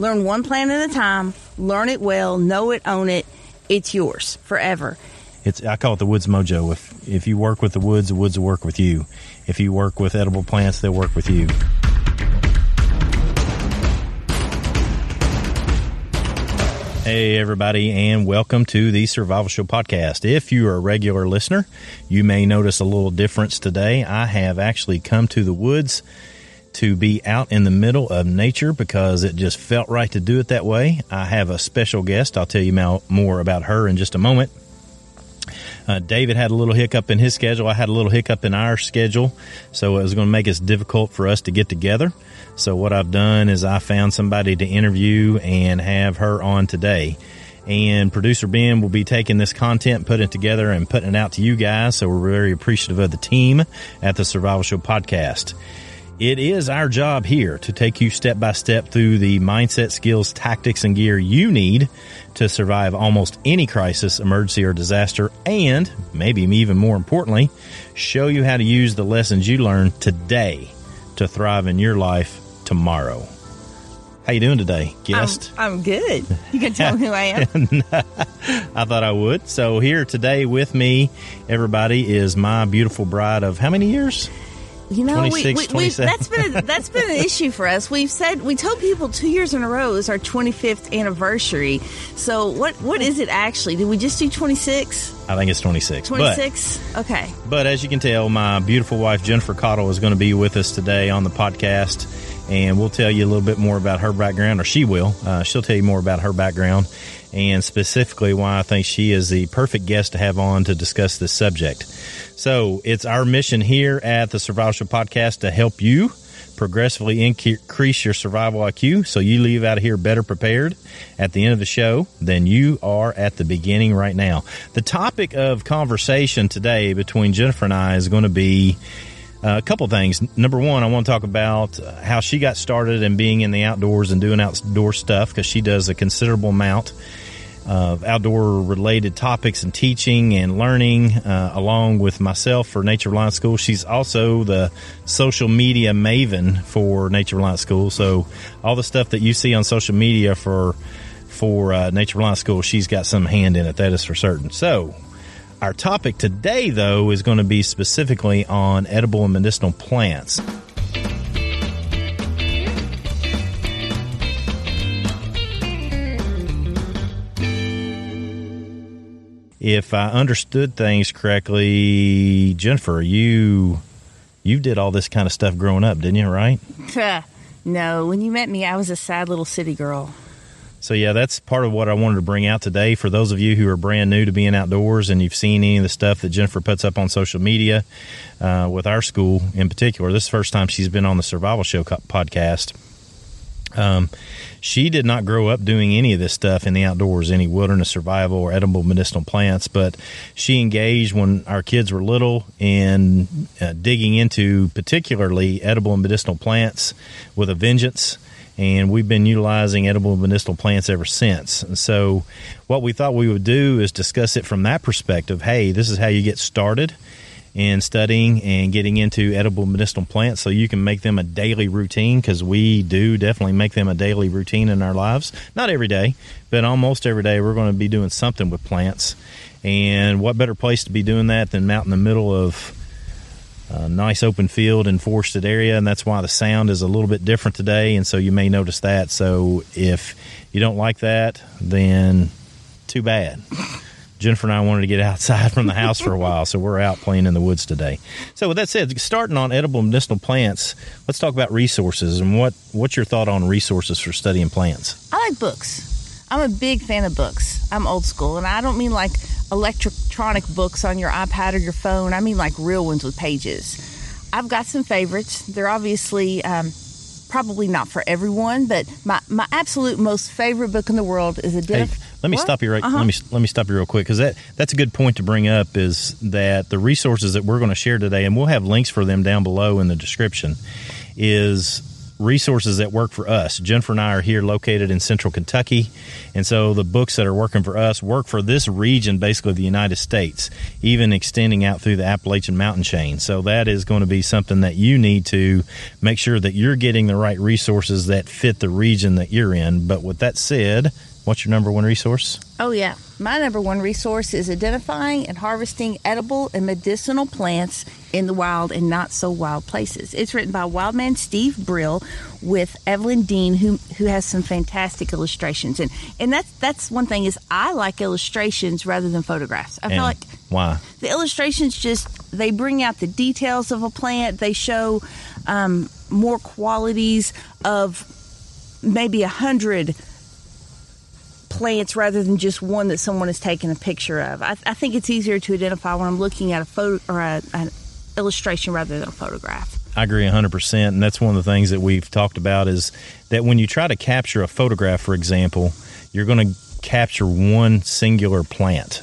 Learn one plant at a time, learn it well, know it, own it. It's yours forever. It's I call it the woods mojo. If if you work with the woods, the woods will work with you. If you work with edible plants, they'll work with you. Hey everybody and welcome to the Survival Show podcast. If you are a regular listener, you may notice a little difference today. I have actually come to the woods to be out in the middle of nature because it just felt right to do it that way. I have a special guest. I'll tell you more about her in just a moment. Uh, David had a little hiccup in his schedule. I had a little hiccup in our schedule, so it was going to make it difficult for us to get together. So what I've done is I found somebody to interview and have her on today. And producer Ben will be taking this content, putting it together, and putting it out to you guys. So we're very appreciative of the team at the Survival Show podcast. It is our job here to take you step by step through the mindset, skills, tactics, and gear you need to survive almost any crisis, emergency, or disaster, and maybe even more importantly, show you how to use the lessons you learned today to thrive in your life tomorrow. How you doing today, guest? I'm, I'm good. You can tell me who I am. I thought I would. So here today with me, everybody, is my beautiful bride of how many years? You know, we, we, we've, that's been a, that's been an issue for us. We've said we told people two years in a row is our 25th anniversary. So what what is it actually? Did we just do 26? I think it's 26. 26. okay. But as you can tell, my beautiful wife Jennifer Caudill is going to be with us today on the podcast, and we'll tell you a little bit more about her background, or she will. Uh, she'll tell you more about her background and specifically why I think she is the perfect guest to have on to discuss this subject. So it's our mission here at the Survival Show podcast to help you progressively increase your survival IQ so you leave out of here better prepared at the end of the show than you are at the beginning right now. The topic of conversation today between Jennifer and I is going to be uh, a couple things. Number one, I want to talk about how she got started and being in the outdoors and doing outdoor stuff because she does a considerable amount of outdoor related topics and teaching and learning uh, along with myself for Nature Reliance School. She's also the social media maven for Nature Reliance School. So all the stuff that you see on social media for for uh, Nature Reliance School, she's got some hand in it. That is for certain. So our topic today, though, is going to be specifically on edible and medicinal plants. If I understood things correctly, Jennifer, you you did all this kind of stuff growing up, didn't you? Right? no, when you met me, I was a sad little city girl. So yeah, that's part of what I wanted to bring out today for those of you who are brand new to being outdoors and you've seen any of the stuff that Jennifer puts up on social media uh, with our school in particular. This is the first time she's been on the Survival Show podcast. Um, she did not grow up doing any of this stuff in the outdoors, any wilderness survival or edible medicinal plants, but she engaged when our kids were little in uh, digging into particularly edible and medicinal plants with a vengeance. And we've been utilizing edible and medicinal plants ever since. And so, what we thought we would do is discuss it from that perspective. Hey, this is how you get started in studying and getting into edible medicinal plants so you can make them a daily routine because we do definitely make them a daily routine in our lives. Not every day, but almost every day we're going to be doing something with plants. And what better place to be doing that than out in the middle of a nice open field and forested area? And that's why the sound is a little bit different today. And so you may notice that. So if you don't like that, then too bad. Jennifer and I wanted to get outside from the house for a while, so we're out playing in the woods today. So, with that said, starting on edible medicinal plants, let's talk about resources and what what's your thought on resources for studying plants? I like books. I'm a big fan of books. I'm old school, and I don't mean like electronic books on your iPad or your phone. I mean like real ones with pages. I've got some favorites. They're obviously um, probably not for everyone, but my, my absolute most favorite book in the world is a. Hey, let me what? stop you right. Uh-huh. Let me let me stop you real quick because that that's a good point to bring up. Is that the resources that we're going to share today, and we'll have links for them down below in the description. Is resources that work for us. Jennifer and I are here located in central Kentucky. And so the books that are working for us work for this region, basically the United States, even extending out through the Appalachian mountain chain. So that is going to be something that you need to make sure that you're getting the right resources that fit the region that you're in. But with that said, What's your number one resource? Oh, yeah. My number one resource is identifying and harvesting edible and medicinal plants in the wild and not so wild places. It's written by Wildman Steve Brill with Evelyn Dean, who who has some fantastic illustrations. And and that's that's one thing is I like illustrations rather than photographs. I and feel like why the illustrations just they bring out the details of a plant. They show um, more qualities of maybe a hundred plants rather than just one that someone has taken a picture of. I, I think it's easier to identify when I'm looking at a photo or a, an illustration rather than a photograph. I agree 100%. And that's one of the things that we've talked about is that when you try to capture a photograph, for example, you're going to capture one singular plant.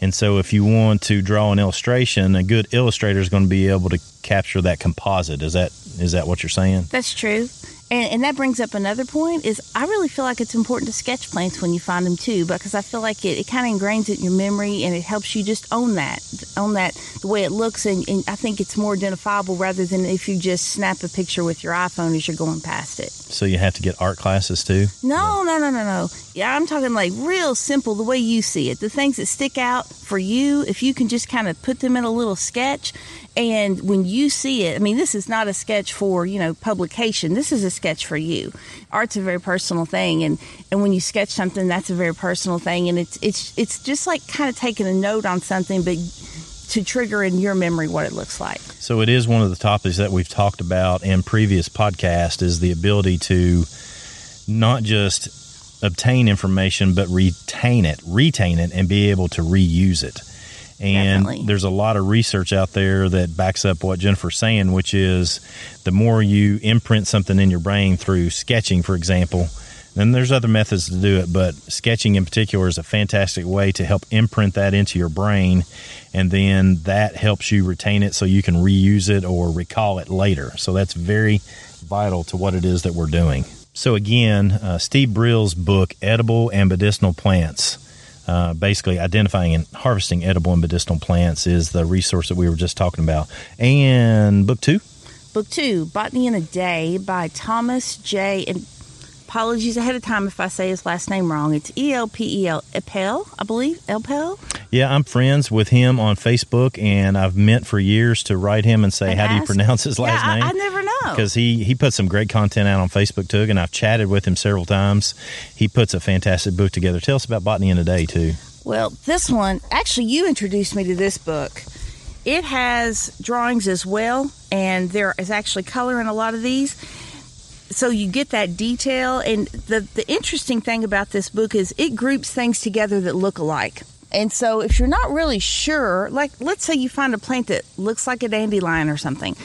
And so if you want to draw an illustration, a good illustrator is going to be able to capture that composite. Is that is that what you're saying? That's true. And, and, that brings up another point is I really feel like it's important to sketch plants when you find them too because I feel like it, it kind of ingrains it in your memory and it helps you just own that own that the way it looks and, and, I think it's more identifiable rather than if you just snap a picture with your iPhone as you're going past it. So you have to get art classes too? No, no, no, no, no. Yeah, I'm talking like real simple the way you see it. The things that stick out for you, if you can just kind of put them in a little sketch and when you see it, I mean, this is not a sketch for, you know, publication. This is a sketch for you. Art's a very personal thing. And, and when you sketch something, that's a very personal thing. And it's, it's, it's just like kind of taking a note on something, but to trigger in your memory what it looks like. So it is one of the topics that we've talked about in previous podcasts is the ability to not just obtain information, but retain it, retain it, and be able to reuse it. And Definitely. there's a lot of research out there that backs up what Jennifer's saying, which is the more you imprint something in your brain through sketching, for example, then there's other methods to do it, but sketching in particular is a fantastic way to help imprint that into your brain. And then that helps you retain it so you can reuse it or recall it later. So that's very vital to what it is that we're doing. So, again, uh, Steve Brill's book, Edible and Medicinal Plants uh, basically identifying and harvesting edible and medicinal plants is the resource that we were just talking about. And book two? Book two, Botany in a Day by Thomas J. And apologies ahead of time if I say his last name wrong. It's E L P E L Epel, I believe. Elpel. Yeah, I'm friends with him on Facebook, and I've meant for years to write him and say, and "How ask? do you pronounce his last yeah, name?" I, I never know Oh. because he he puts some great content out on Facebook too, and I've chatted with him several times. He puts a fantastic book together. Tell us about Botany in a Day too. Well, this one actually, you introduced me to this book. It has drawings as well, and there is actually color in a lot of these so you get that detail and the the interesting thing about this book is it groups things together that look alike and so if you're not really sure like let's say you find a plant that looks like a dandelion or something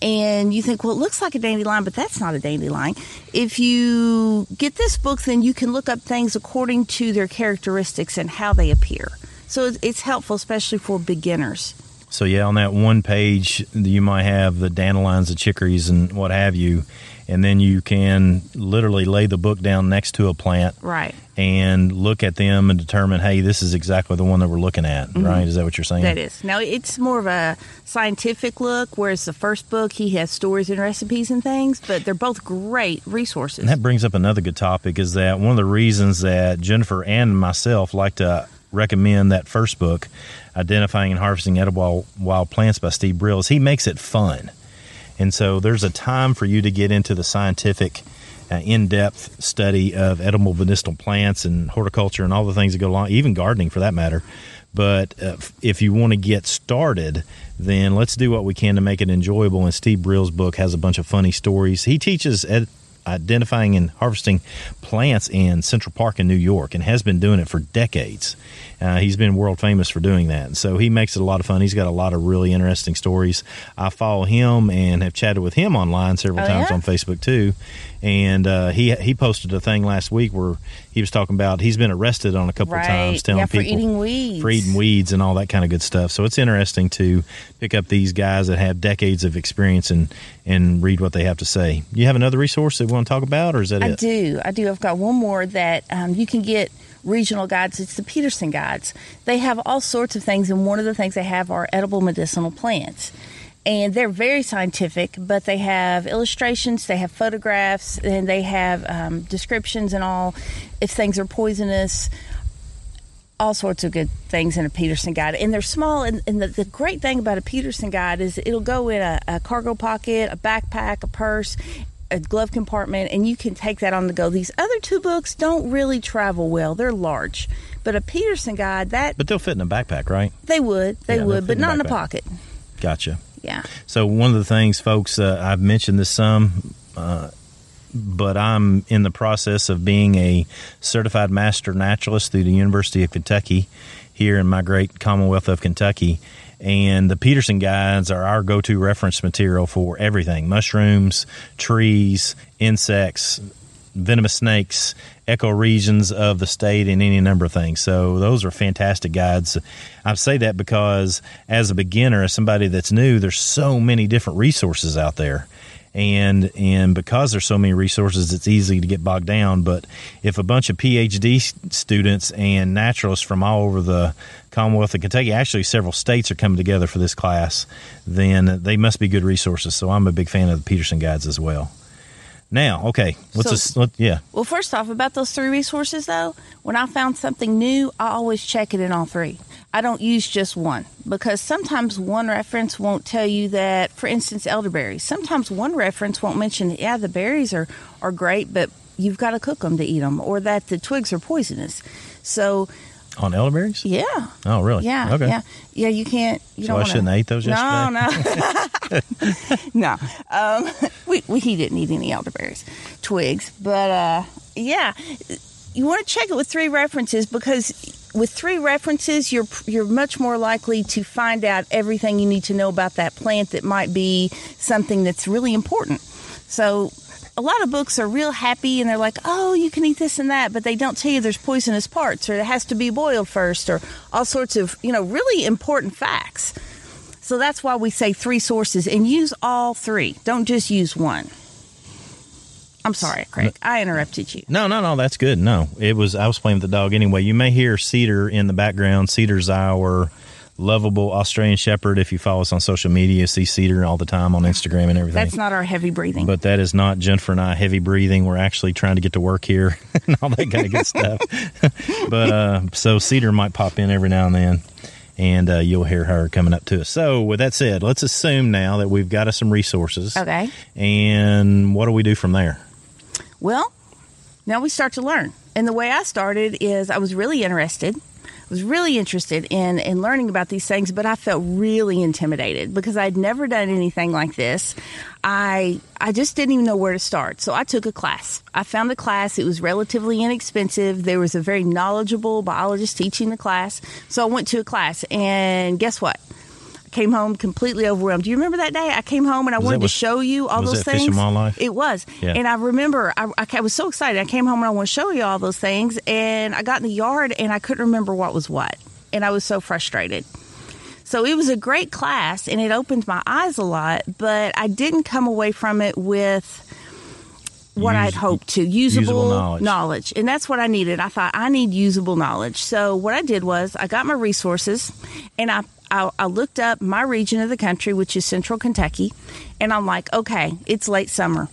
and you think well it looks like a dandelion but that's not a dandelion. If you get this book then you can look up things according to their characteristics and how they appear. So it's helpful especially for beginners. So yeah on that one page you might have the dandelions the chicories and what have you and then you can literally lay the book down next to a plant right. and look at them and determine hey this is exactly the one that we're looking at mm-hmm. right? Is that what you're saying? That is. Now it's more of a scientific look whereas the first book he has stories and recipes and things but they're both great resources. And that brings up another good topic is that one of the reasons that jennifer and myself like to recommend that first book identifying and harvesting edible wild plants by steve brill is he makes it fun and so there's a time for you to get into the scientific, uh, in depth study of edible medicinal plants and horticulture and all the things that go along, even gardening for that matter. But uh, if you want to get started, then let's do what we can to make it enjoyable. And Steve Brill's book has a bunch of funny stories. He teaches ed- identifying and harvesting plants in Central Park in New York and has been doing it for decades. Uh, he's been world famous for doing that. And so he makes it a lot of fun. He's got a lot of really interesting stories. I follow him and have chatted with him online several Oh, times yeah? on Facebook too. And uh, he he posted a thing last week where he was talking about he's been arrested on a couple Right. times telling Yeah, for people eating weeds. for eating weeds and all that kind of good stuff. So it's interesting to pick up these guys that have decades of experience and and read what they have to say. You have another resource that we want to talk about, or is that I it? do. I do. I've got one more that um, you can get regional guides. It's the Peterson guides. They have all sorts of things, and one of the things they have are edible medicinal plants. And they're very scientific, but they have illustrations, they have photographs, and they have um, descriptions and all. If things are poisonous, all sorts of good things in a Peterson guide. And they're small. And, and the, the great thing about a Peterson guide is it'll go in a, a cargo pocket, a backpack, a purse, a glove compartment, and you can take that on the go. These other two books don't really travel well, they're large. But a Peterson guide, that But they'll fit in a backpack, right? they would, they Yeah, would, but in not in a pocket. Gotcha. Yeah. So one of the things, folks, uh, I've mentioned this some, uh, but I'm in the process of being a certified master naturalist through the University of Kentucky here in my great Commonwealth of Kentucky. And the Peterson guides are our go-to reference material for everything: mushrooms, trees, insects, venomous snakes, ecoregions of the state, and any number of things. So those are fantastic guides. I say that because as a beginner, as somebody that's new, there's so many different resources out there. And and because there's so many resources, it's easy to get bogged down. But if a bunch of PhD students and naturalists from all over the Commonwealth of Kentucky, actually several states are coming together for this class, then they must be good resources. So I'm a big fan of the Peterson guides as well. Now, okay, let's So- let, yeah. Well, first off, about those three resources, though, when I found something new, I always check it in all three. I don't use just one because sometimes one reference won't tell you that, for instance, elderberries. Sometimes one reference won't mention, that yeah, the berries are, are great, but you've got to cook them to eat them, or that the twigs are poisonous. So, On elderberries? yeah. Oh, really? Yeah, Okay. yeah, yeah. You can't. You So don't I wanna, shouldn't have ate those yesterday. No, no, no. Um, we, we he didn't eat any elderberries, twigs, but uh, yeah, you want to check it with three references because with three references, you're you're much more likely to find out everything you need to know about that plant that might be something that's really important. So lot of books are real happy and they're like, oh, you can eat this and that, but they don't tell you there's poisonous parts or it has to be boiled first or all sorts of, you know, really important facts. So that's why we say three sources and use all three. Don't just use one. I'm sorry, Craig. I interrupted you. No, no, no, that's good. No, it was, I was playing with the dog anyway. You may hear Cedar in the background. Cedar's our lovable Australian Shepherd. If you follow us on social media, see Cedar all the time on Instagram and everything. That's not our heavy breathing. but that is not Jennifer and I heavy breathing. We're actually trying to get to work here and all that kind of good stuff. but uh, so Cedar might pop in every now and then, and uh, you'll hear her coming up to us. So with that said, let's assume now that we've got us some resources. Okay. And what do we do from there? Well, now we start to learn. And the way I started is I was really interested. Was really interested in in learning about these things, but I felt really intimidated because I'd never done anything like this. I I just didn't even know where to start. So I took a class. I found a class. It was relatively inexpensive. There was a very knowledgeable biologist teaching the class. So I went to a class and guess what? Came home completely overwhelmed. Do you remember that day? I came home and I Was wanted to show you all was those that Fish things. and Wildlife? It was. Yeah. And I remember I, I, I was so excited. I came home and I want to show you all those things. And I got in the yard and I couldn't remember what was what. And I was so frustrated. So it was a great class and it opened my eyes a lot, but I didn't come away from it with what Use- I'd hoped to usable, usable knowledge. knowledge. And that's what I needed. I thought I need usable knowledge. So what I did was I got my resources and I, I, I looked up my region of the country, which is central Kentucky. And I'm like, okay, it's late summer.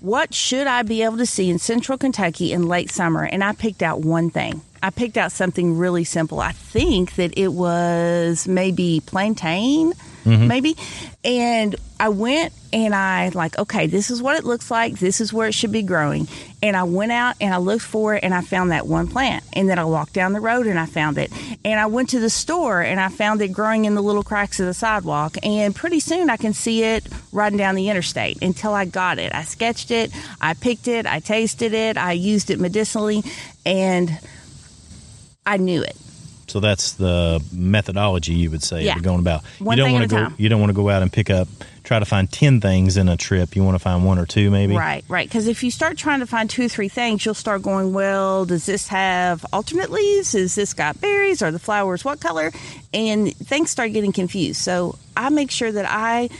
What should I be able to see in central Kentucky in late summer? And I picked out one thing. I picked out something really simple. I think that it was maybe plantain Mm-hmm. maybe. And I went and I like, okay, this is what it looks like. This is where it should be growing. And I went out and I looked for it and I found that one plant. And then I walked down the road and I found it. And I went to the store and I found it growing in the little cracks of the sidewalk. And pretty soon I can see it riding down the interstate until I got it. I sketched it, I picked it, I tasted it, I used it medicinally, and I knew it. So that's the methodology you would say Yeah. you're going about. One you don't want to go. time. You don't want to go out and pick up, try to find ten things in a trip. You want to find one or two, maybe. Right, right. Because if you start trying to find two or three things, you'll start going, well, does this have alternate leaves? Is this got berries? Are the flowers what color? And things start getting confused. So I make sure that I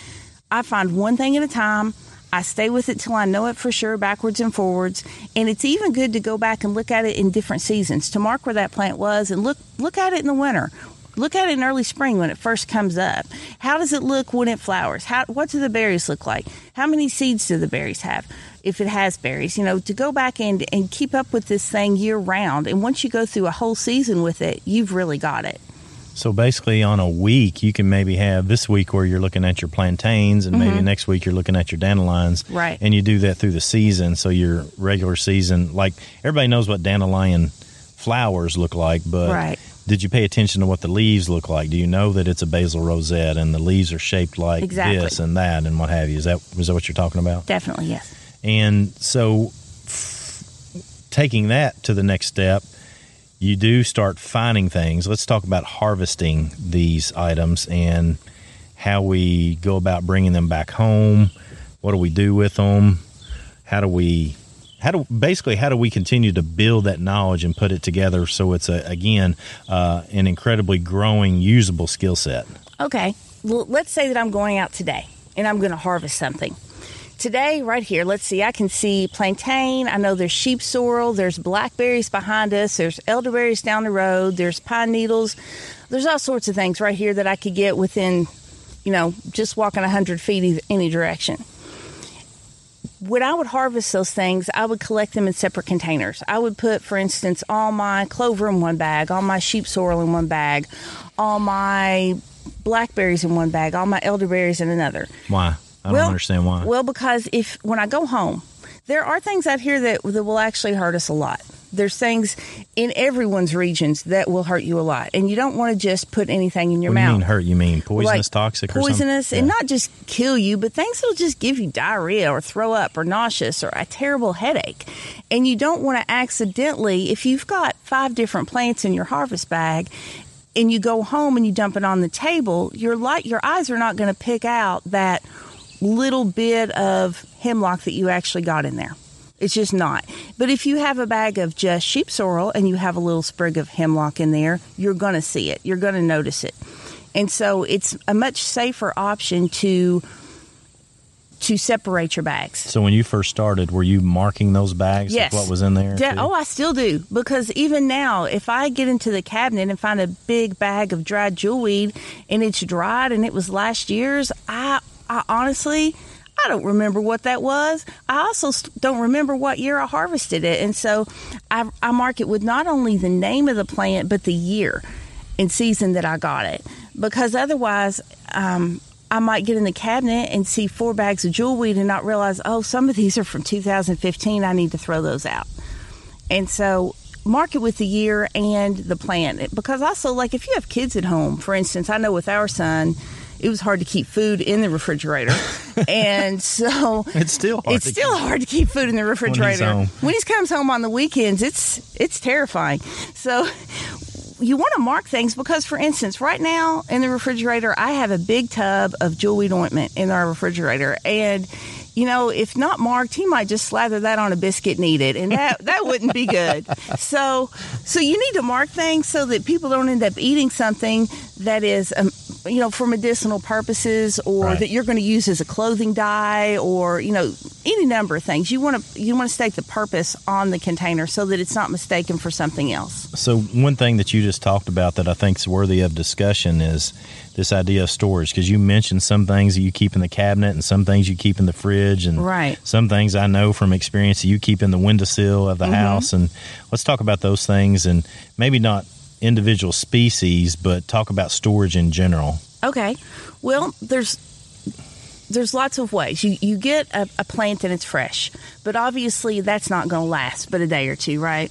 I find one thing at a time. I stay with it till I know it for sure, backwards and forwards. And it's even good to go back and look at it in different seasons to mark where that plant was and look look at it in the winter. Look at it in early spring when it first comes up. How does it look when it flowers? How what do the berries look like? How many seeds do the berries have? If it has berries, you know, to go back and, and keep up with this thing year round. And once you go through a whole season with it, you've really got it. So basically, on a week, you can maybe have this week where you're looking at your plantains, and maybe next week you're looking at your dandelions. Mm-hmm. Right. And you do that through the season. So your regular season, like everybody knows what dandelion flowers look like, but Right. did you pay attention to what the leaves look like? Do you know that it's a basal rosette and the leaves are shaped like Exactly. this and that and what have you? Is that is that what you're talking about? Definitely, yes. And so, f- taking that to the next step, you do start finding things. Let's talk about harvesting these items and how we go about bringing them back home. What do we do with them? How do we how do basically how do we continue to build that knowledge and put it together so it's a again uh, an incredibly growing usable skill set? Okay, well, let's say that I'm going out today and I'm going to harvest something. Today, right here, let's see, I can see plantain. I know there's sheep sorrel, there's blackberries behind us, there's elderberries down the road, there's pine needles. There's all sorts of things right here that I could get within, you know, just walking 100 feet any direction. When I would harvest those things, I would collect them in separate containers. I would put, for instance, all my clover in one bag, all my sheep sorrel in one bag, all my blackberries in one bag, all my elderberries in another. Why? I don't understand why. Well, because if when I go home, there are things out here that that will actually hurt us a lot. There's things in everyone's regions that will hurt you a lot, and you don't want to just put anything in your what do you mouth. mean hurt? You mean poisonous, Like toxic, or poisonous, and not just kill you, but things that'll just give you diarrhea or throw up or nauseous or a terrible headache. And you don't want to accidentally, if you've got five different plants in your harvest bag, and you go home and you dump it on the table, your light, your eyes are not going to pick out that little bit of hemlock that you actually got in there. It's just not. But if you have a bag of just sheep sorrel and you have a little sprig of hemlock in there, you're going to see it. You're going to notice it. And so it's a much safer option to to separate your bags. So when you first started, were you marking those bags? with Yes. what was in there? De- oh, I still do because even now, if I get into the cabinet and find a big bag of dried jewelweed and it's dried and it was last year's, I, I honestly, I don't remember what that was. I also don't remember what year I harvested it, and so I, I mark it with not only the name of the plant but the year and season that I got it, because otherwise. Um, I might get in the cabinet and see four bags of jewelweed and not realize, oh, some of these are from 2015. I need to throw those out. And so mark it with the year and the plant. Because also, like if you have kids at home, for instance, I know with our son, it was hard to keep food in the refrigerator. and so It's still hard it's to still hard to keep food in the refrigerator. home. When he comes home on the weekends, it's it's terrifying. So you want to mark things because, for instance, right now in the refrigerator, I have a big tub of jewelweed ointment in our refrigerator, and you know, if not marked, he might just slather that on a biscuit and eat it, and that that wouldn't be good. So, so you need to mark things so that people don't end up eating something that is, um, you know, for medicinal purposes, or Right. that you're going to use as a clothing dye, or you know, any number of things. You want to you want to state the purpose on the container so that it's not mistaken for something else. So one thing that you just talked about that I think is worthy of discussion is this idea of storage because you mentioned some things that you keep in the cabinet and some things you keep in the fridge and Right. some things I know from experience that you keep in the windowsill of the Mm-hmm. house and let's talk about those things and maybe not individual species but talk about storage in general. Okay. Well, there's there's lots of ways. You you get a, a plant and it's fresh, but obviously that's not going to last but a day or two, right?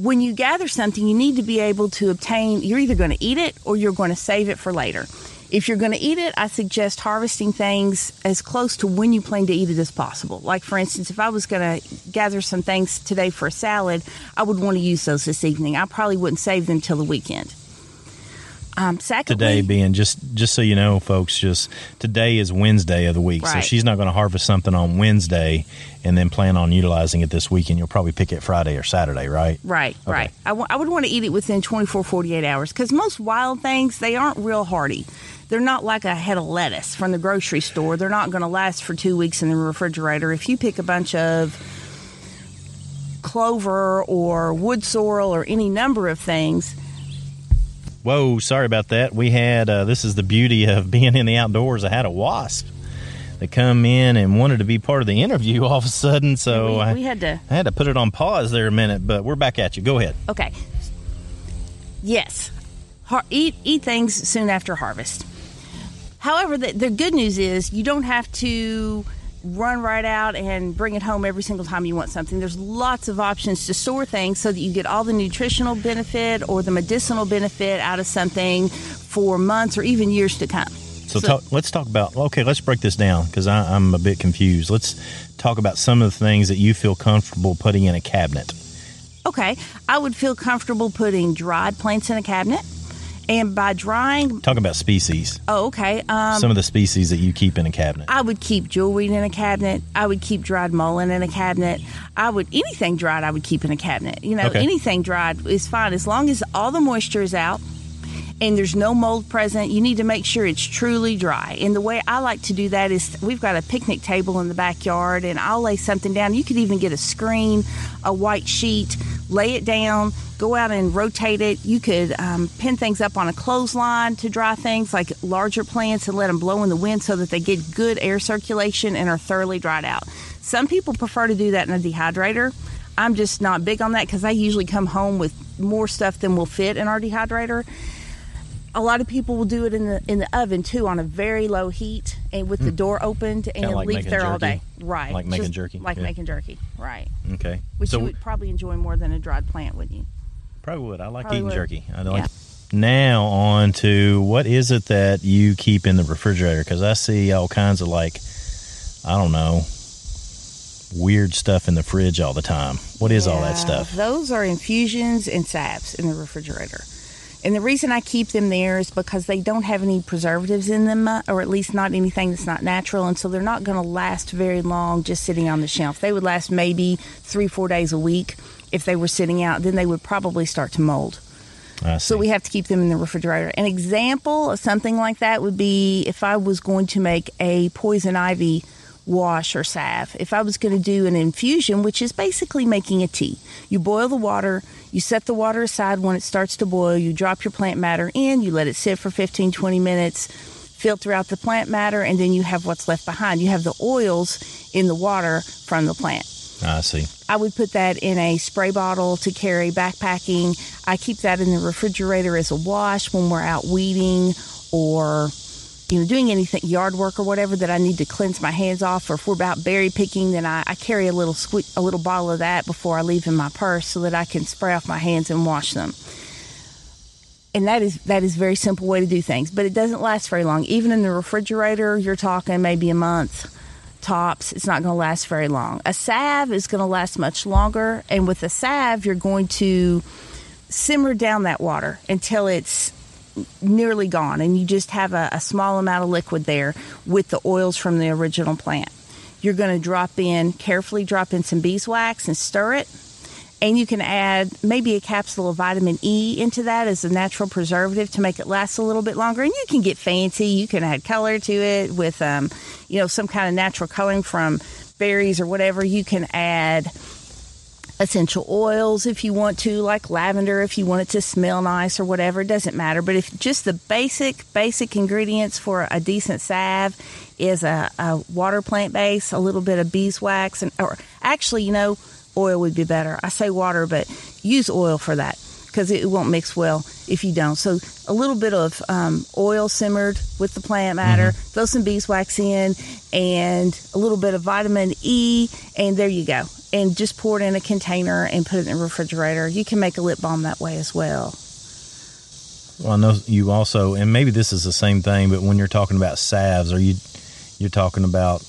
When you gather something, you need to be able to obtain, you're either going to eat it or you're going to save it for later. If you're going to eat it, I suggest harvesting things as close to when you plan to eat it as possible. Like, for instance, if I was going to gather some things today for a salad, I would want to use those this evening. I probably wouldn't save them till the weekend. Um, secondly, today being just just so you know folks just today is wednesday of the week so she's not going to harvest something on wednesday and then plan on utilizing it this weekend you'll probably pick it friday or saturday right Right, Okay. right. I would want to eat it within 24, 48 hours because most wild things, they aren't real hardy. They're not like a head of lettuce from the grocery store. They're not going to last for two weeks in the refrigerator. If you pick a bunch of clover or wood sorrel or any number of things, whoa sorry about that we had uh, this is the beauty of being in the outdoors i had a wasp that come in and wanted to be part of the interview all of a sudden so we, we had to. I had to put it on pause there a minute but we're back at you go ahead Okay. Yes. Har- eat eat things soon after harvest. However, the, the good news is you don't have to run right out and bring it home every single time you want something. There's lots of options to store things so that you get all the nutritional benefit or the medicinal benefit out of something for months or even years to come. So, talk, let's talk about. Okay, let's break this down because I'm a bit confused. Let's talk about some of the things that you feel comfortable putting in a cabinet. Okay, I would feel comfortable putting dried plants in a cabinet. And by drying, Talk about species. oh, okay. Um, some of the species that you keep in a cabinet. I would keep jewelweed in a cabinet. I would keep dried mullein in a cabinet. I would anything dried. I would keep in a cabinet. You know, Okay. anything dried is fine as long as all the moisture is out and there's no mold present. You need to make sure it's truly dry. And the way I like to do that is we've got a picnic table in the backyard, and I'll lay something down. You could even get a screen, a white sheet, lay it down, go out and rotate it. You could um, pin things up on a clothesline to dry things like larger plants and let them blow in the wind so that they get good air circulation and are thoroughly dried out. Some people prefer to do that in a dehydrator. I'm just not big on that because I usually come home with more stuff than will fit in our dehydrator a lot of people will do it in the in the oven too on a very low heat and with the hmm. door opened and like leave there all day. Right. Like making Just jerky? Like Yeah. making jerky. Right. okay. Which so you would probably enjoy more than a dried plant, wouldn't you? probably would. I like Probably eating would. jerky. I like. Yeah. Now on to what is it that you keep in the refrigerator? Because I see all kinds of like, I don't know, weird stuff in the fridge all the time. What is all that stuff? Those are infusions and saps in the refrigerator. And the reason I keep them there is because they don't have any preservatives in them, uh, or at least not anything that's not natural. And so they're not going to last very long just sitting on the shelf. They would last maybe three, four days a week if they were sitting out. Then they would probably start to mold. So we have to keep them in the refrigerator. An example of something like that would be if I was going to make a poison ivy wash or salve. If I was going to do an infusion, which is basically making a tea, you boil the water, you set the water aside when it starts to boil, you drop your plant matter in, you let it sit for 15, 20 minutes, filter out the plant matter, and then you have what's left behind. You have the oils in the water from the plant. Ah, I see. I would put that in a spray bottle to carry backpacking. I keep that in the refrigerator as a wash when we're out weeding or you know doing anything yard work or whatever that I need to cleanse my hands off. Or if we're about berry picking, then I, I carry a little sque- a little bottle of that before I leave in my purse so that I can spray off my hands and wash them. and that is that is very simple way to do things but it doesn't last very long even in the refrigerator you're talking maybe a month tops it's not going to last very long a salve is going to last much longer and with a salve you're going to simmer down that water until it's nearly gone and you just have a, a small amount of liquid there with the oils from the original plant you're going to drop in carefully drop in some beeswax and stir it and you can add maybe a capsule of vitamin E into that as a natural preservative to make it last a little bit longer. And you can get fancy. You can add color to it with, um, you know, some kind of natural coloring from berries or whatever. You can add essential oils if you want to, like lavender if you want it to smell nice or whatever. It doesn't matter. But if just the basic, basic ingredients for a decent salve is a, a water plant base, a little bit of beeswax, and or actually, you know, oil would be better. I say water, but use oil for that because it won't mix well if you don't. So a little bit of um, oil simmered with the plant matter, Mm-hmm. throw some beeswax in, and a little bit of vitamin E, and there you go. And just pour it in a container and put it in the refrigerator. You can make a lip balm that way as well. Well, I know you also, and maybe this is the same thing, but when you're talking about salves, are you you're talking about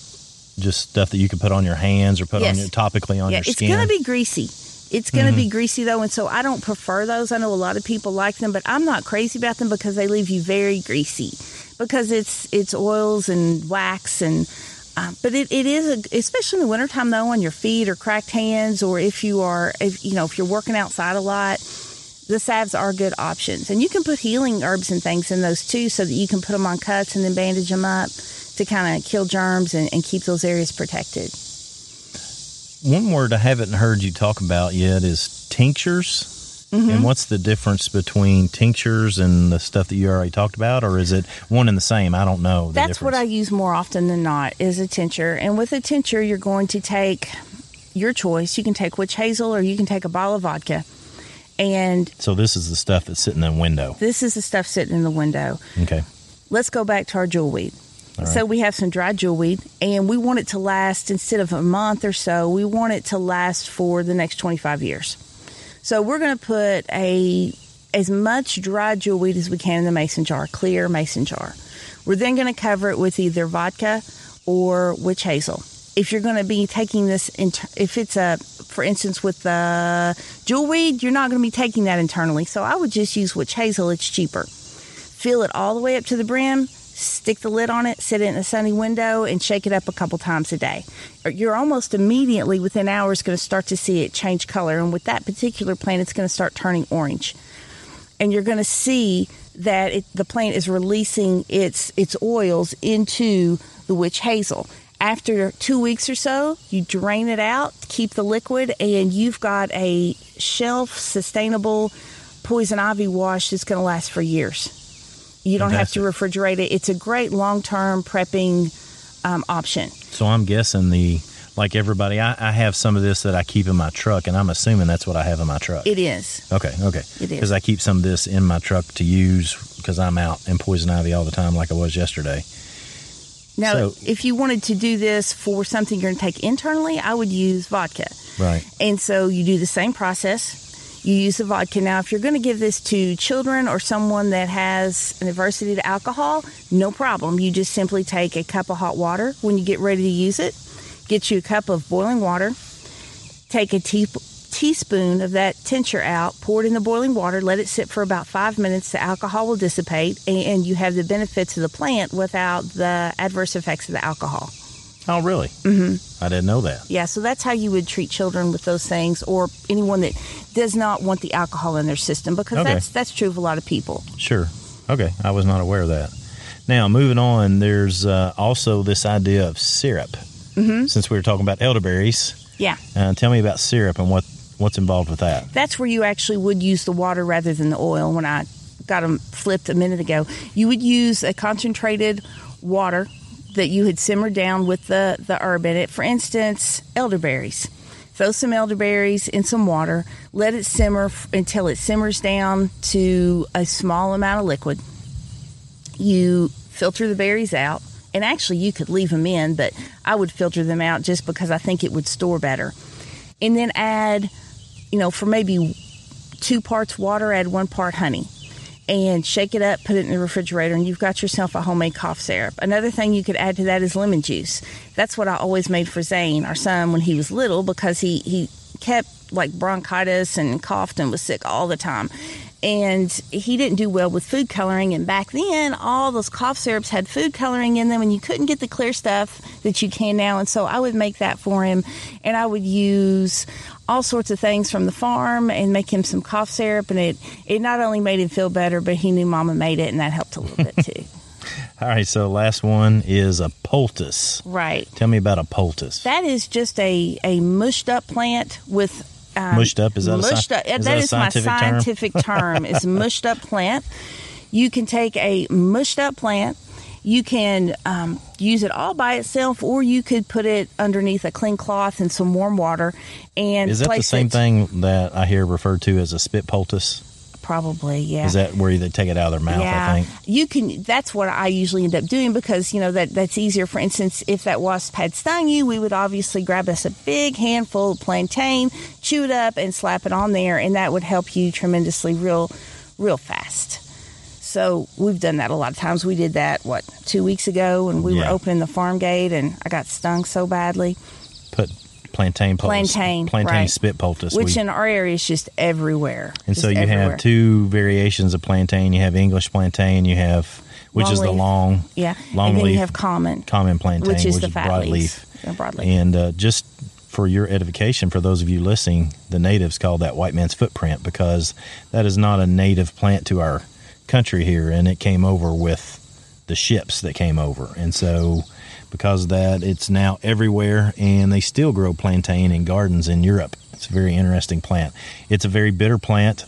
just stuff that you can put on your hands or put Yes. on your topically on yeah, your skin? Mm-hmm. going to be greasy. It's going to be greasy though, and so I don't prefer those. I know a lot of people like them, but I'm not crazy about them because they leave you very greasy. Because it's it's oils and wax and. Uh, but it, it is, a, especially in the wintertime, though, on your feet or cracked hands, or if you are, if you know, if you're working outside a lot, the salves are good options. And you can put healing herbs and things in those too, so that you can put them on cuts and then bandage them up to kind of kill germs and, and keep those areas protected. One word I haven't heard you talk about yet is tinctures. Mm-hmm. And what's the difference between tinctures and the stuff that you already talked about, or is it one and the same? I don't know. the That's what I use more often than not is a tincture. And with a tincture, you're going to take your choice. You can take witch hazel or you can take a bottle of vodka. And So this is the stuff that's sitting in the window. this is the stuff sitting in the window. Okay. Let's go back to our jewelweed. Right. So we have some dry jewelweed, and we want it to last instead of a month or so. We want it to last for the next 25 years. So we're going to put a as much dry jewelweed as we can in the mason jar, clear mason jar. We're then going to cover it with either vodka or witch hazel. If you're going to be taking this, inter- if it's a, for instance, with the jewelweed, you're not going to be taking that internally. So I would just use witch hazel. It's cheaper fill it all the way up to the brim, stick the lid on it, sit it in a sunny window, and shake it up a couple times a day. You're almost immediately, within hours, going to start to see it change color. And with that particular plant, it's going to start turning orange. And you're going to see that it, the plant is releasing its its oils into the witch hazel. After two weeks or so, you drain it out, keep the liquid, and you've got a shelf sustainable poison ivy wash that's going to last for years. You don't have to refrigerate it. It's a great long term prepping um, option. So I'm guessing the like everybody, I, I have some of this that I keep in my truck, and I'm assuming that's what I have in my truck. It is. okay, okay. It is. Because I keep some of this in my truck to use because I'm out in poison ivy all the time, like I was yesterday. Now, So- if you wanted to do this for something you're going to take internally, I would use vodka. Right. And so you do the same process. You use the vodka. Now, if you're going to give this to children or someone that has an adversity to alcohol, no problem. You just simply take a cup of hot water when you get ready to use it. Get you a cup of boiling water. Take a tea, teaspoon of that tincture out, pour it in the boiling water, let it sit for about five minutes. The alcohol will dissipate, and, and you have the benefits of the plant without the adverse effects of the alcohol. Oh, really? Mm-hmm. I didn't know that. Yeah, so that's how you would treat children with those things, or anyone that does not want the alcohol in their system, because Okay. that's that's true of a lot of people. Sure. Okay. I was not aware of that. Now, moving on, there's uh, also this idea of syrup. Mm-hmm. Since we were talking about elderberries, Yeah, uh, tell me about syrup and what, what's involved with that. that's where you actually would use the water rather than the oil. When I got them flipped a minute ago, you would use a concentrated water that you had simmered down with the the herb in it. For instance, elderberries. Throw some elderberries in some water. Let it simmer f- until it simmers down to a small amount of liquid. you filter the berries out and actually you could leave them in but i would filter them out just because i think it would store better and then add you know for maybe two parts water add one part honey and shake it up, put it in the refrigerator, and you've got yourself a homemade cough syrup. Another thing you could add to that is lemon juice. That's what I always made for Zane, our son, when he was little, because he, he kept like bronchitis and coughed and was sick all the time. And he didn't do well with food coloring. And back then, all those cough syrups had food coloring in them, and you couldn't get the clear stuff that you can now. And so I would make that for him, and I would use all sorts of things from the farm and make him some cough syrup. And it, it not only made him feel better, but he knew Mama made it, and that helped a little bit too. All right, so last one is a poultice. Right. Tell me about a poultice. That is just a, a mushed up plant with um, Mushed up? Is that a mushed sci- up? is that that a is my scientific term? scientific term. It's a mushed up plant. You can take a mushed up plant. You can um, use it all by itself, or you could put it underneath a clean cloth and some warm water. And Is that the same it- thing that I hear referred to as a spit poultice? Probably, yeah. Is that where they take it out of their mouth? I think. You can. That's what I usually end up doing because you know that that's easier. For instance, if that wasp had stung you, we would obviously grab us a big handful of plantain, chew it up, and slap it on there, and that would help you tremendously, real, real fast. So we've done that a lot of times. We did that what two weeks ago, and we Yeah. were opening the farm gate, and I got stung so badly. Put plantain poultice. Plantain, Plantain right. spit poultice. Which We- in our area is just everywhere. and so you everywhere. have two variations of plantain. You have English plantain. You have which Long is the long yeah, long and then leaf you have common, common plantain, which is the fat broadleaf. leaf. Yeah, broadleaf. And uh, just for your edification, for those of you listening, the natives call that white man's footprint because that is not a native plant to our country here, and it came over with the ships that came over, and so because of that, it's now everywhere, and they still grow plantain in gardens in Europe. It's a very interesting plant. It's a very bitter plant,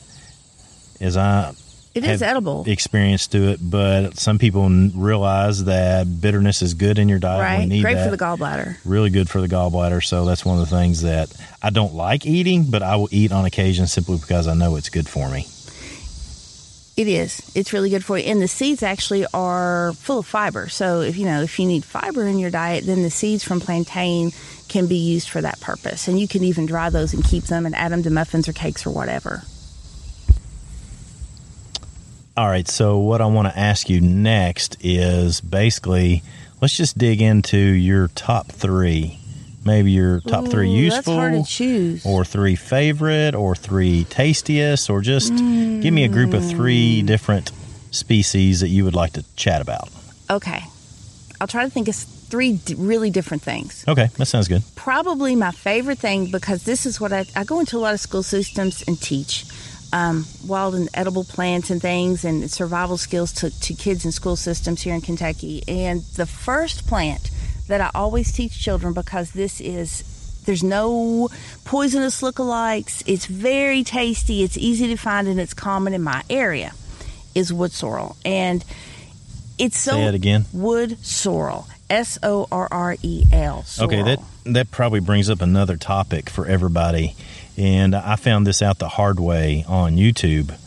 as I It is edible. Experience to it, but some people realize that bitterness is good in your diet. Right? need Great that for the gallbladder. really good for the gallbladder. So that's one of the things that I don't like eating, but I will eat on occasion simply because I know it's good for me. It is. It's really good for you. And the seeds actually are full of fiber. So if you know if you need fiber in your diet, then the seeds from plantain can be used for that purpose. And you can even dry those and keep them and add them to muffins or cakes or whatever. All right. So what I want to ask you next is basically let's just dig into your top three. Maybe your top three Ooh, useful, to choose. or three favorite, or three tastiest, or just give me a group of three Hmm. different species that you would like to chat about. okay. I'll try to think of three d- really different things. Okay, that sounds good. probably my favorite thing because this is what I, I go into a lot of school systems and teach um, wild and edible plants and things and survival skills to, to kids in school systems here in Kentucky. And the first plant that I always teach children because this is there's no poisonous lookalikes. It's very tasty. It's easy to find and it's common in my area. Is wood sorrel and it's so Say it again. wood sorrel. S O R R E L. Okay, that that probably brings up another topic for everybody, and I found this out the hard way on YouTube.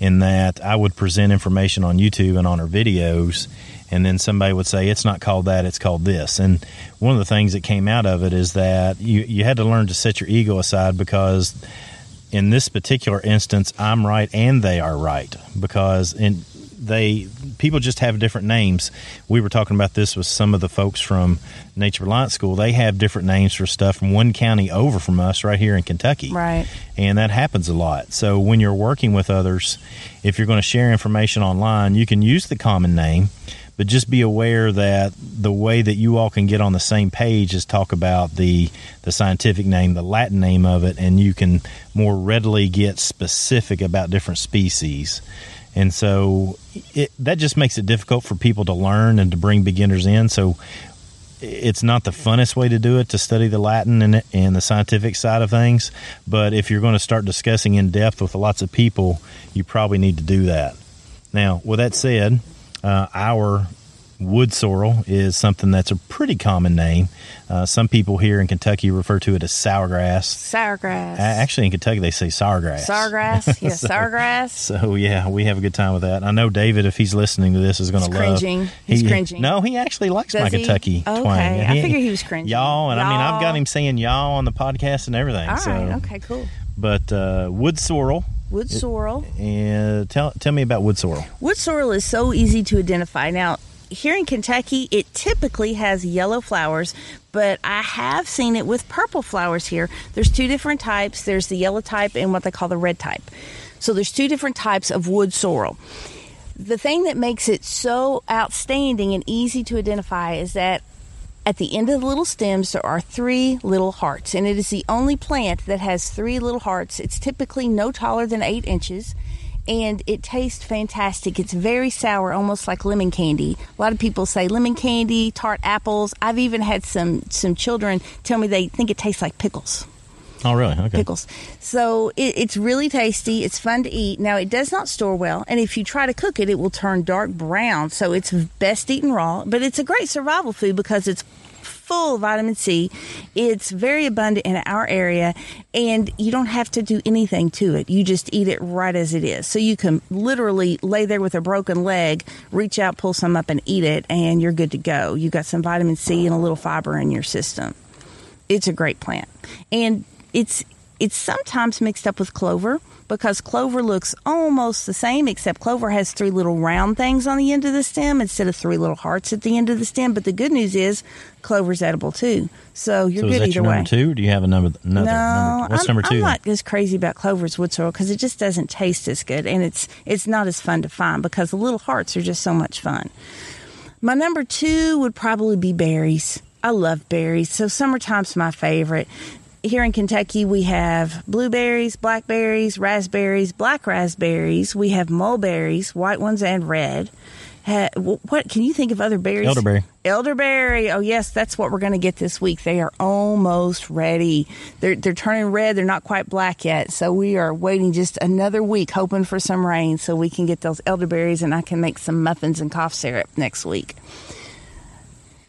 In that I would present information on YouTube and on our videos, and then somebody would say it's not called that, it's called this. And one of the things that came out of it is that you you had to learn to set your ego aside because in this particular instance, I'm right and they are right because in they people just have different names. We were talking about this with some of the folks from Nature Reliance School. They have different names for stuff from one county over from us, right here in Kentucky, Right. and that happens a lot. So when you're working with others, if you're going to share information online, you can use the common name, but just be aware that the way that you all can get on the same page is talk about the the scientific name, the Latin name of it, and you can more readily get specific about different species. And so it, that just makes it difficult for people to learn and to bring beginners in. So it's not the funnest way to do it to study the Latin and, and the scientific side of things. But if you're going to start discussing in depth with lots of people, you probably need to do that. Now, with that said, uh, our wood sorrel is something that's a pretty common name. Uh, some people here in Kentucky refer to it as sourgrass. Sourgrass. Actually, in Kentucky, they say sourgrass. Sourgrass. Yeah, So- sourgrass. So yeah, we have a good time with that. I know David, if he's listening to this, is going to He's love. cringing. He's cringing. No, he actually likes my Does he? Kentucky Okay, twang. I figured he was cringing. Y'all, and I mean, I've got him saying y'all on the podcast and everything. All so, right. Okay. Cool. but uh, wood sorrel Wood sorrel. And tell tell me about wood sorrel. Wood sorrel is so easy to identify. Now, here in Kentucky, it typically has yellow flowers, but I have seen it with purple flowers here. There's two different types. There's the yellow type and what they call the red type. So there's two different types of wood sorrel. The thing that makes it so outstanding and easy to identify is that at the end of the little stems, there are three little hearts, and it is the only plant that has three little hearts. It's typically no taller than eight inches, and it tastes fantastic. It's very sour, almost like lemon candy. A lot of people say lemon candy, tart apples. I've even had some some children tell me they think it tastes like pickles Oh, really? Okay. pickles. So it, it's really tasty. It's fun to eat. Now it does not store well, and if you try to cook it, it will turn dark brown. So it's best eaten raw. But it's a great survival food because it's full of vitamin C. It's very abundant in our area, and you don't have to do anything to it. You just eat it right as it is. So you can literally lay there with a broken leg, reach out, pull some up, and eat it, and you're good to go. You got some vitamin C and a little fiber in your system it's a great plant and it's it's sometimes mixed up with clover because clover looks almost the same except clover has three little round things on the end of the stem instead of three little hearts at the end of the stem but the good news is clover's edible too so you're So good is that either your way number two? Or do you have a number? Another no, number? What's I'm, number two? I'm not as crazy about Clover's wood sorrel because it just doesn't taste as good, and it's it's not as fun to find because the little hearts are just so much fun. My number two would probably be berries. I love berries, so summertime's my favorite. Here in Kentucky, we have blueberries, blackberries, raspberries, black raspberries. We have mulberries, white ones and red. Ha- what can you think of other berries? Elderberry. Elderberry. Oh yes, that's what we're going to get this week. They are almost ready. They're they're turning red. They're not quite black yet. So we are waiting just another week, hoping for some rain, so we can get those elderberries, and I can make some muffins and cough syrup next week.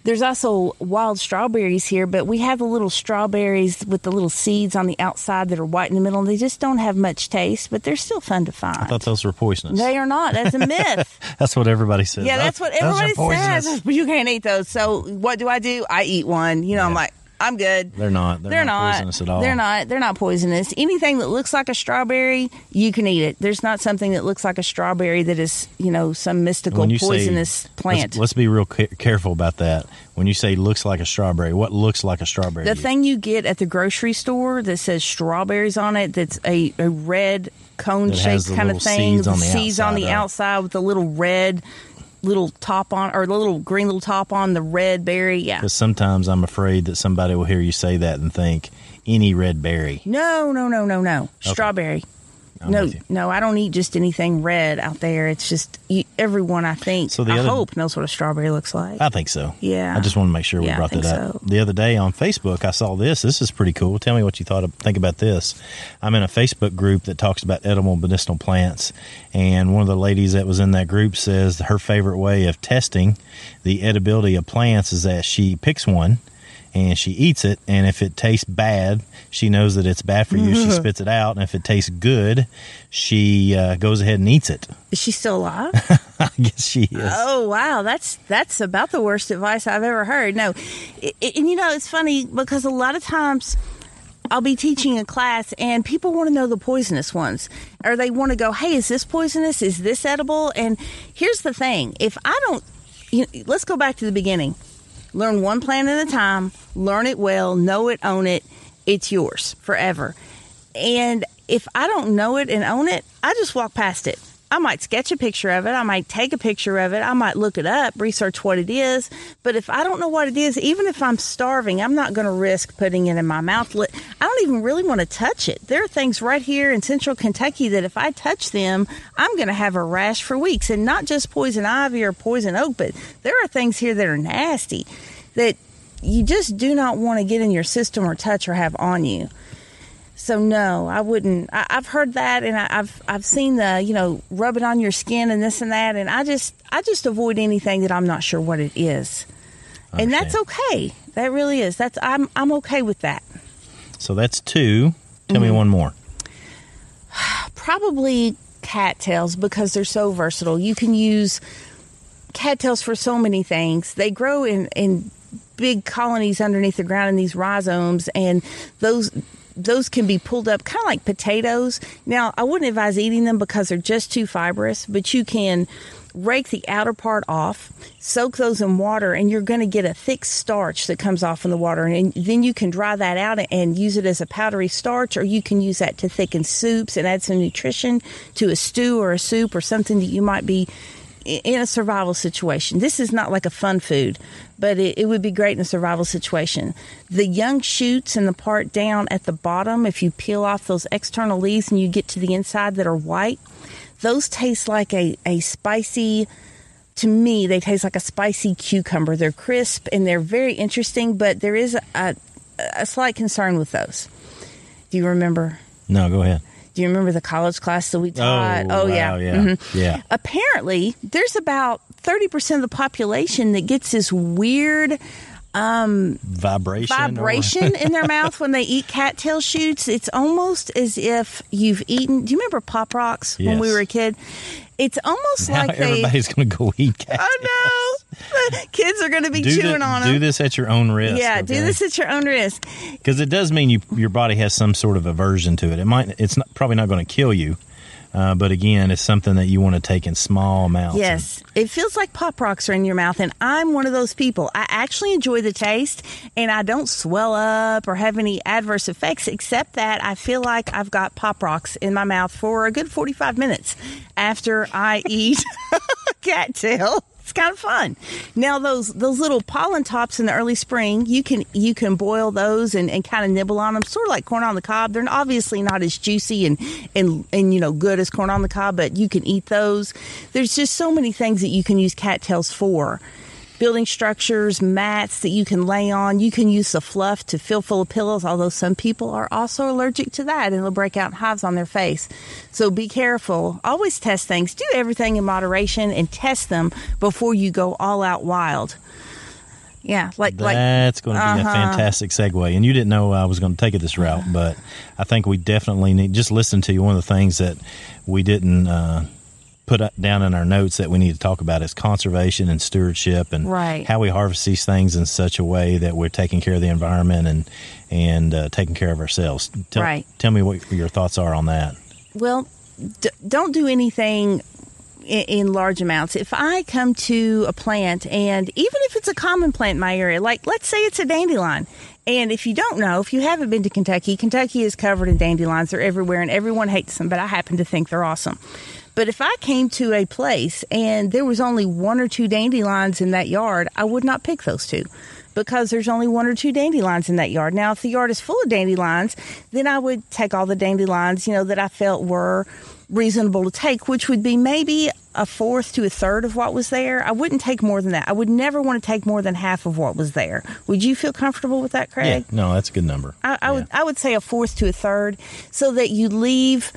There's also wild strawberries here, but we have the little strawberries with the little seeds on the outside that are white in the middle. And they just don't have much taste, but they're still fun to find. I thought those were poisonous. they are not. That's a myth. That's what everybody says. Yeah, that's what everybody says. But you can't eat those. So what do I do? I eat one. You know, I'm like, I'm good. They're not. They're, not, poisonous at all. They're not. They're not poisonous. Anything that looks like a strawberry, you can eat it. There's not something that looks like a strawberry that is, you know, some mystical poisonous say, plant. Let's, let's be real ca- careful about that. When you say looks like a strawberry, what looks like a strawberry? The thing you get at the grocery store that says strawberries on it, that's a, a red cone shaped kind of thing, seeds on the seeds on the outside with the little red little top on, or the little green little top on the red berry. Yeah. Because sometimes I'm afraid that somebody will hear you say that and think any red berry. No, no, no, no, no. Strawberry. I'm no, no, I don't eat just anything red out there. It's just you, everyone. I think. So the I other- hope knows what a strawberry looks like. I think so. Yeah. I just want to make sure we Yeah, brought that up. so. The other day on Facebook, I saw this. This is pretty cool. Tell me what you thought. Of, think about this. I'm in a Facebook group that talks about edible medicinal plants, and one of the ladies that was in that group says her favorite way of testing the edibility of plants is that she picks one. And she eats it, and if it tastes bad, she knows that it's bad for you. she spits it out, and if it tastes good, she uh, goes ahead and eats it. Is she still alive? I guess she is. Oh wow, that's that's about the worst advice I've ever heard. No, I- I- and you know it's funny because a lot of times I'll be teaching a class and people want to know the poisonous ones, or they want to go, "Hey, is this poisonous? Is this edible?" And here's the thing: if I don't, you let's go back to the beginning. Learn one plant at a time. Learn it well. Know it. Own it. It's yours forever. And if I don't know it and own it, I just walk past it. I might sketch a picture of it. I might take a picture of it. I might look it up, research what it is. But if I don't know what it is, even if I'm starving, I'm not going to risk putting it in my mouth. I don't even really want to touch it. There are things right here in central Kentucky that if I touch them, I'm going to have a rash for weeks. And not just poison ivy or poison oak, but there are things here that are nasty that you just do not want to get in your system or touch or have on you. So no, I wouldn't. I, I've heard that, and I, I've I've seen the you know rub it on your skin and this and that, and I just I just avoid anything that I'm not sure what it is, and that's okay. That really is. That's I'm I'm okay with that. So that's two. Tell Mm-hmm. me one more. Probably cattails because they're so versatile. You can use cattails for so many things. They grow in in big colonies underneath the ground in these rhizomes, and those those can be pulled up kind of like potatoes. Now, I wouldn't advise eating them because they're just too fibrous, but you can rake the outer part off, soak those in water, and you're going to get a thick starch that comes off in the water. And then you can dry that out and use it as a powdery starch, or you can use that to thicken soups and add some nutrition to a stew or a soup or something that you might be in a survival situation. This is not like a fun food, but it, it, would be great in a survival situation. The young shoots and the part down at the bottom, if you peel off those external leaves and you get to the inside that are white, those taste like a, a spicy, to me, they taste like a spicy cucumber. They're crisp and they're very interesting, but there is a, a, a slight concern with those. Do you remember? No, go ahead. Do you remember the college class that we taught? Oh, oh wow, yeah. yeah. Mhm. Yeah. Apparently, there's about 30% of the population that gets this weird um, Vibration. or- vibration in their mouth when they eat cattail shoots. It's almost as if you've eaten. Do you remember Pop Rocks when we were a kid? It's almost Now like everybody's going to go eat cat. Oh no! Kids are going to be do, chewing thi- on do this at your own risk. yeah, do this at your own risk. because it does mean you your body has some sort of aversion to it. It might it's not, probably not going to kill you, uh, but again, it's something that you want to take in small amounts. Yes, it feels like pop rocks are in your mouth, and I'm one of those people. I actually enjoy the taste, and I don't swell up or have any adverse effects, except that I feel like I've got pop rocks in my mouth for a good 45 minutes after I eat cattail. It's kind of fun. Now those those little pollen tops in the early spring, you can you can boil those and, and kind of nibble on them, sort of like corn on the cob. They're obviously not as juicy and and and you know good as corn on the cob, but you can eat those. There's just so many things that you can use cattails for. Building structures, mats that you can lay on. You can use the fluff to fill full of pillows, although some people are also allergic to that and they'll break out hives on their face. So be careful. Always test things. Do everything in moderation and test them before you go all out wild. Yeah, like like That's going to be a Uh-huh. fantastic segue. And you didn't know I was going to take it this route, but I think we definitely need just listen to you. One of the things that we didn't uh, put down in our notes that we need to talk about is conservation and stewardship and Right. how we harvest these things in such a way that we're taking care of the environment and and uh, taking care of ourselves. Tell, Right. Tell me what your thoughts are on that. Well, d- don't do anything in, in large amounts. If I come to a plant, and even if it's a common plant in my area, like let's say it's a dandelion, and if you don't know, if you haven't been to Kentucky, Kentucky is covered in dandelions. They're everywhere, and everyone hates them, but I happen to think they're awesome. But if I came to a place and there was only one or two dandelions in that yard, I would not pick those two because there's only one or two dandelions in that yard. Now, if the yard is full of dandelions, then I would take all the dandelions, you know, that I felt were reasonable to take, which would be maybe a fourth to a third of what was there. I wouldn't take more than that. I would never want to take more than half of what was there. Would you feel comfortable with that, Craig? Yeah, no, that's a good number. I, I would I would say a fourth to a third, so that you leave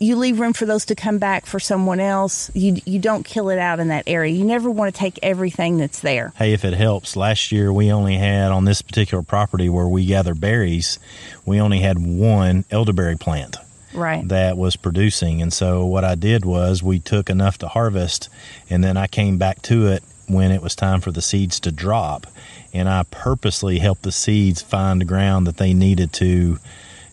you leave room for those to come back for someone else. You you don't kill it out in that area. You never want to take everything that's there. Hey, if it helps, last year we only had on this particular property where we gather berries, we only had one elderberry plant Right. that was producing. And so what I did was we took enough to harvest, and then I came back to it when it was time for the seeds to drop. And I purposely helped the seeds find the ground that they needed to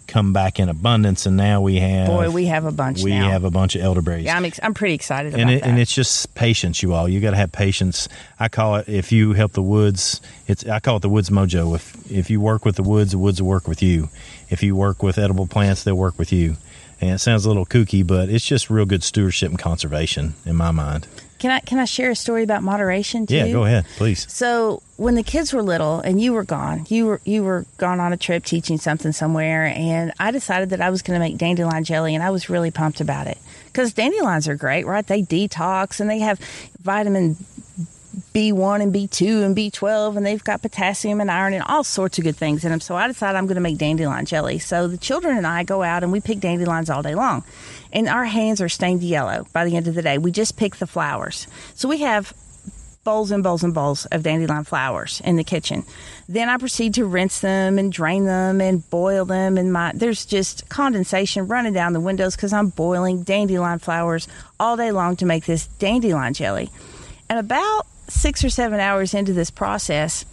come back in abundance. And now we have Boy, we have a bunch we now. have a bunch of elderberries yeah, I'm ex- I'm pretty excited about and it, that. and it's just patience, you all. You got to have patience. I call it if you help the woods. It's I call it the woods mojo. If if you work with the woods, the woods will work with you. If you work with edible plants, they'll work with you. And it sounds a little kooky, but it's just real good stewardship and conservation in my mind. Can I can I share a story about moderation too? Yeah, go ahead, please. So when the kids were little and you were gone, you were you were gone on a trip teaching something somewhere, and I decided that I was going to make dandelion jelly, and I was really pumped about it because dandelions are great, right? They detox and they have vitamin B1 and B2 and B12, and they've got potassium and iron and all sorts of good things in them. So I decided I'm going to make dandelion jelly. So the children and I go out and we pick dandelions all day long. And our hands are stained yellow by the end of the day. We just pick the flowers. So we have bowls and bowls and bowls of dandelion flowers in the kitchen. Then I proceed to rinse them and drain them and boil them. And my there's just condensation running down the windows because I'm boiling dandelion flowers all day long to make this dandelion jelly. And about six or seven hours into this process,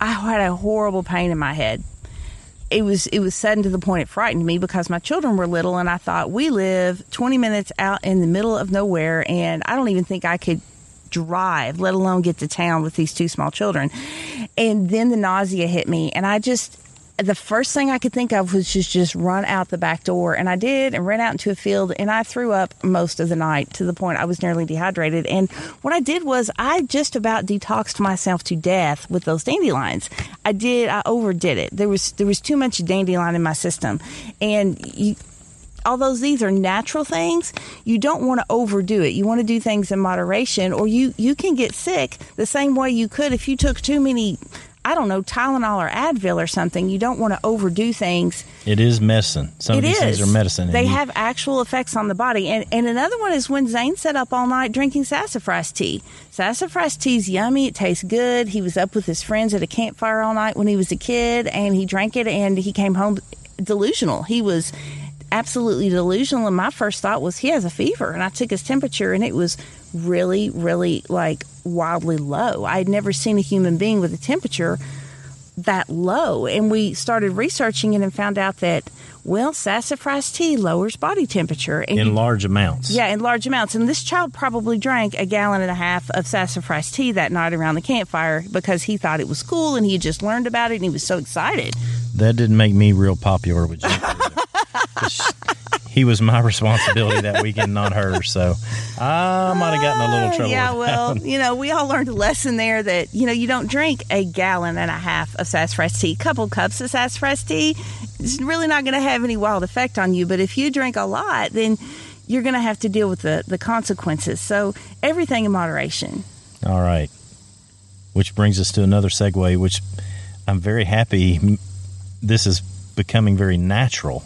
I had a horrible pain in my head. it was it was sudden to the point it frightened me because my children were little and I thought we live 20 minutes out in the middle of nowhere and I don't even think I could drive let alone get to town with these two small children and then the nausea hit me and I just the first thing I could think of was just just run out the back door, and I did, and ran out into a field, and I threw up most of the night to the point I was nearly dehydrated. And what I did was I just about detoxed myself to death with those dandelions. I did, I overdid it. There was there was too much dandelion in my system, and you although these are natural things, you don't want to overdo it. You want to do things in moderation, or you you can get sick the same way you could if you took too many. I don't know, Tylenol or Advil or something. You don't want to overdo things. It is medicine. Some It of these is. things are medicine. They you- have actual effects on the body. And, and another one is when Zane sat up all night drinking sassafras tea. Sassafras tea's yummy. It tastes good. He was up with his friends at a campfire all night when he was a kid, and he drank it, and he came home delusional. He was absolutely delusional. And my first thought was he has a fever. And I took his temperature, and it was really, really like wildly low. I had never seen a human being with a temperature that low. And we started researching it and found out that, well, sassafras tea lowers body temperature. And in you- large amounts. yeah, in large amounts. And this child probably drank a gallon and a half of sassafras tea that night around the campfire because he thought it was cool and he just learned about it and he was so excited. That didn't make me real popular with Jennifer. he was my responsibility that weekend, not hers. So I might have gotten a little trouble. Yeah, well, one. you know, we all learned a lesson there that, you know, you don't drink a gallon and a half of sassafras tea. A couple cups of sassafras tea, it's really not going to have any wild effect on you. But if you drink a lot, then you're going to have to deal with the, the consequences. So everything in moderation. All right. Which brings us to another segue, which I'm very happy. This is becoming very natural,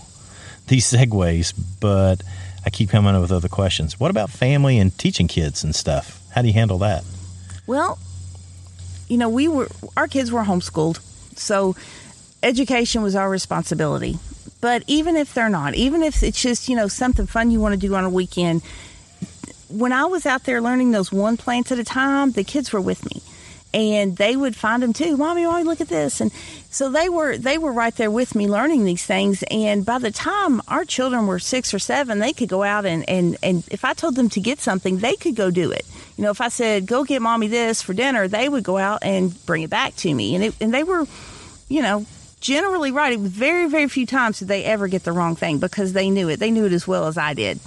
these segues, but I keep coming up with other questions. What about family and teaching kids and stuff? How do you handle that? Well, you know, we were our kids were homeschooled, so education was our responsibility. But even if they're not, even if it's just you know something fun you want to do on a weekend, when I was out there learning those one plants at a time, the kids were with me. And they would find them too. Mommy, mommy, look at this. And so they were they were right there with me learning these things. And by the time our children were six or seven, they could go out and, and, and if I told them to get something, they could go do it. You know, if I said, go get mommy this for dinner, they would go out and bring it back to me. And it, and they were, you know, generally right. It was very, very few times did they ever get the wrong thing because they knew it. They knew it as well as I did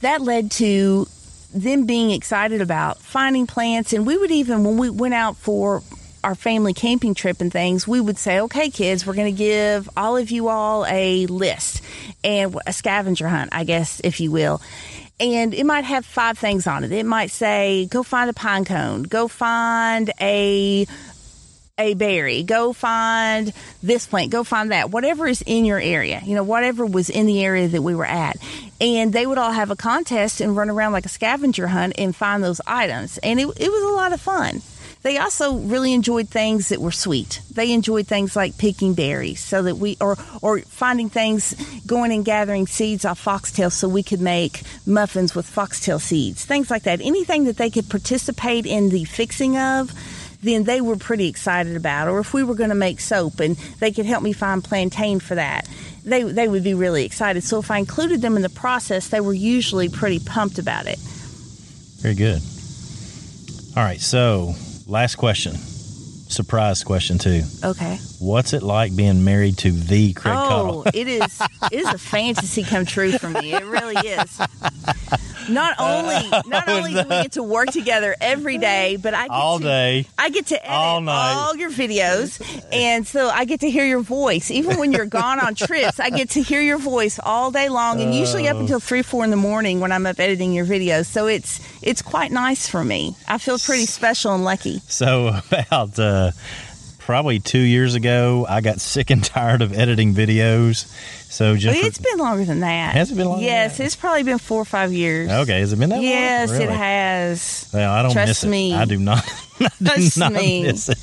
that led to them being excited about finding plants. And we would even when we went out for our family camping trip and things we would say okay kids we're going to give all of you all a list and a scavenger hunt i guess if you will. And it might have five things on it. It might say go find a pine cone. Go find a a berry, go find this plant, go find that, whatever is in your area, you know, whatever was in the area that we were at. And they would all have a contest and run around like a scavenger hunt and find those items. And it, it was a lot of fun. They also really enjoyed things that were sweet. They enjoyed things like picking berries so that we, or, or finding things, going and gathering seeds off foxtail so we could make muffins with foxtail seeds, things like that. Anything that they could participate in the fixing of, then they were pretty excited about. Or if we were going to make soap and they could help me find plantain for that, they, they would be really excited. So if I included them in the process, they were usually pretty pumped about it. Very good. All right. So, last question. Surprise question, too. Okay. What's it like being married to the Craig oh, Caudill? it is it is a fantasy come true for me. It really is. Not only not only do we get to work together every day, but I get All to, day. I get to edit All night. all your videos, and so I get to hear your voice. Even when you're gone on trips, I get to hear your voice all day long, and usually Oh. up until three, four in the morning when I'm up editing your videos. So it's it's quite nice for me. I feel pretty special and lucky. So about uh, Uh, probably two years ago, I got sick and tired of editing videos. So But Jennifer, it's been longer than that. Has it been longer than Yes, it's probably been four or five years. okay, has it been that long? Yes, long? it has. Well, I don't Trust miss it. me. I do not. I do Trust not me. miss it.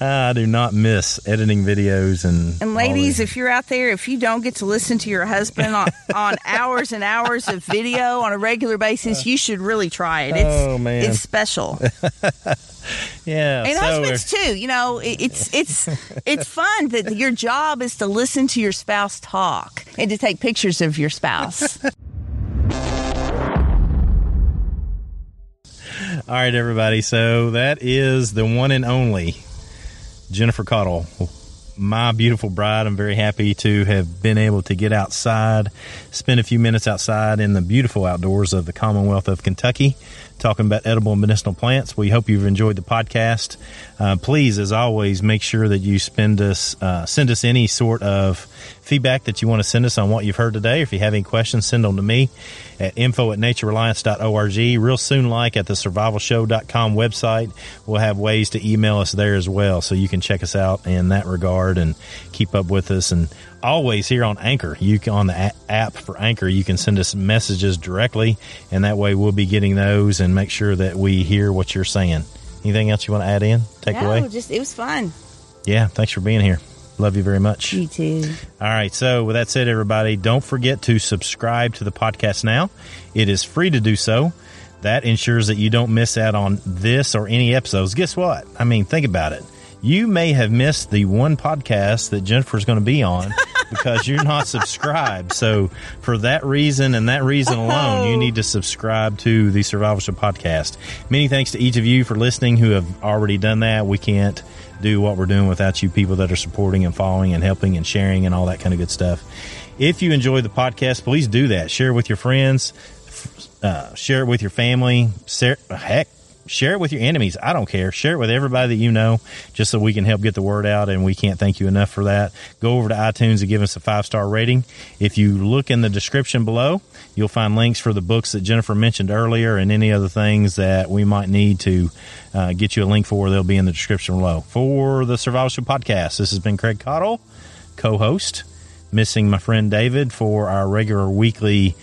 I do not miss editing videos and. And ladies, if you're out there, if you don't get to listen to your husband on, on hours and hours of video on a regular basis, you should really try it. It's, Oh, man. it's special. yeah, and so husbands too. You know, it- it's it's it's fun that your job is to listen to your spouse talk and to take pictures of your spouse. All right, everybody. So that is the one and only Jennifer Caudill, my beautiful bride. I'm very happy to have been able to get outside, spend a few minutes outside in the beautiful outdoors of the Commonwealth of Kentucky, talking about edible and medicinal plants. We hope you've enjoyed the podcast. Uh, please, as always, make sure that you us, uh, send us any sort of feedback that you want to send us on what you've heard today. If you have any questions, send them to me at info at naturereliance.org. Real soon, like at the survivalshow.com website, we'll have ways to email us there as well. So you can check us out in that regard and keep up with us. And always here on Anchor, you can, on the app for Anchor, you can send us messages directly. And that way we'll be getting those and make sure that we hear what you're saying. Anything else you want to add in? Take no, away? just it was fun. Yeah. Thanks for being here. Love you very much. You too. All right. So, with that said, everybody, don't forget to subscribe to the podcast now. It is free to do so. That ensures that you don't miss out on this or any episodes. Guess what? I mean, think about it. You may have missed the one podcast that Jennifer's going to be on because you're not subscribed. So, for that reason and that reason alone, you need to subscribe to the Survival Show podcast. Many thanks to each of you for listening who have already done that. We can't do what we're doing without you people that are supporting and following and helping and sharing and all that kind of good stuff. If you enjoy the podcast, please do that. Share it with your friends, uh, share it with your family. Heck, share it with your enemies. I don't care. Share it with everybody that you know, just so we can help get the word out. And we can't thank you enough for that. Go over to iTunes and give us a five star rating. If you look in the description below, you'll find links for the books that Jennifer mentioned earlier and any other things that we might need to uh, get you a link for. They'll be in the description below. For the Survival Show Podcast, this has been Craig Caudill, co host, missing my friend David for our regular weekly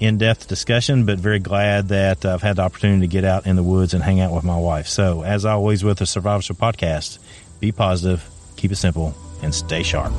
in depth discussion, but very glad that I've had the opportunity to get out in the woods and hang out with my wife. So, as always, with the Survival Show Podcast, be positive, keep it simple, and stay sharp.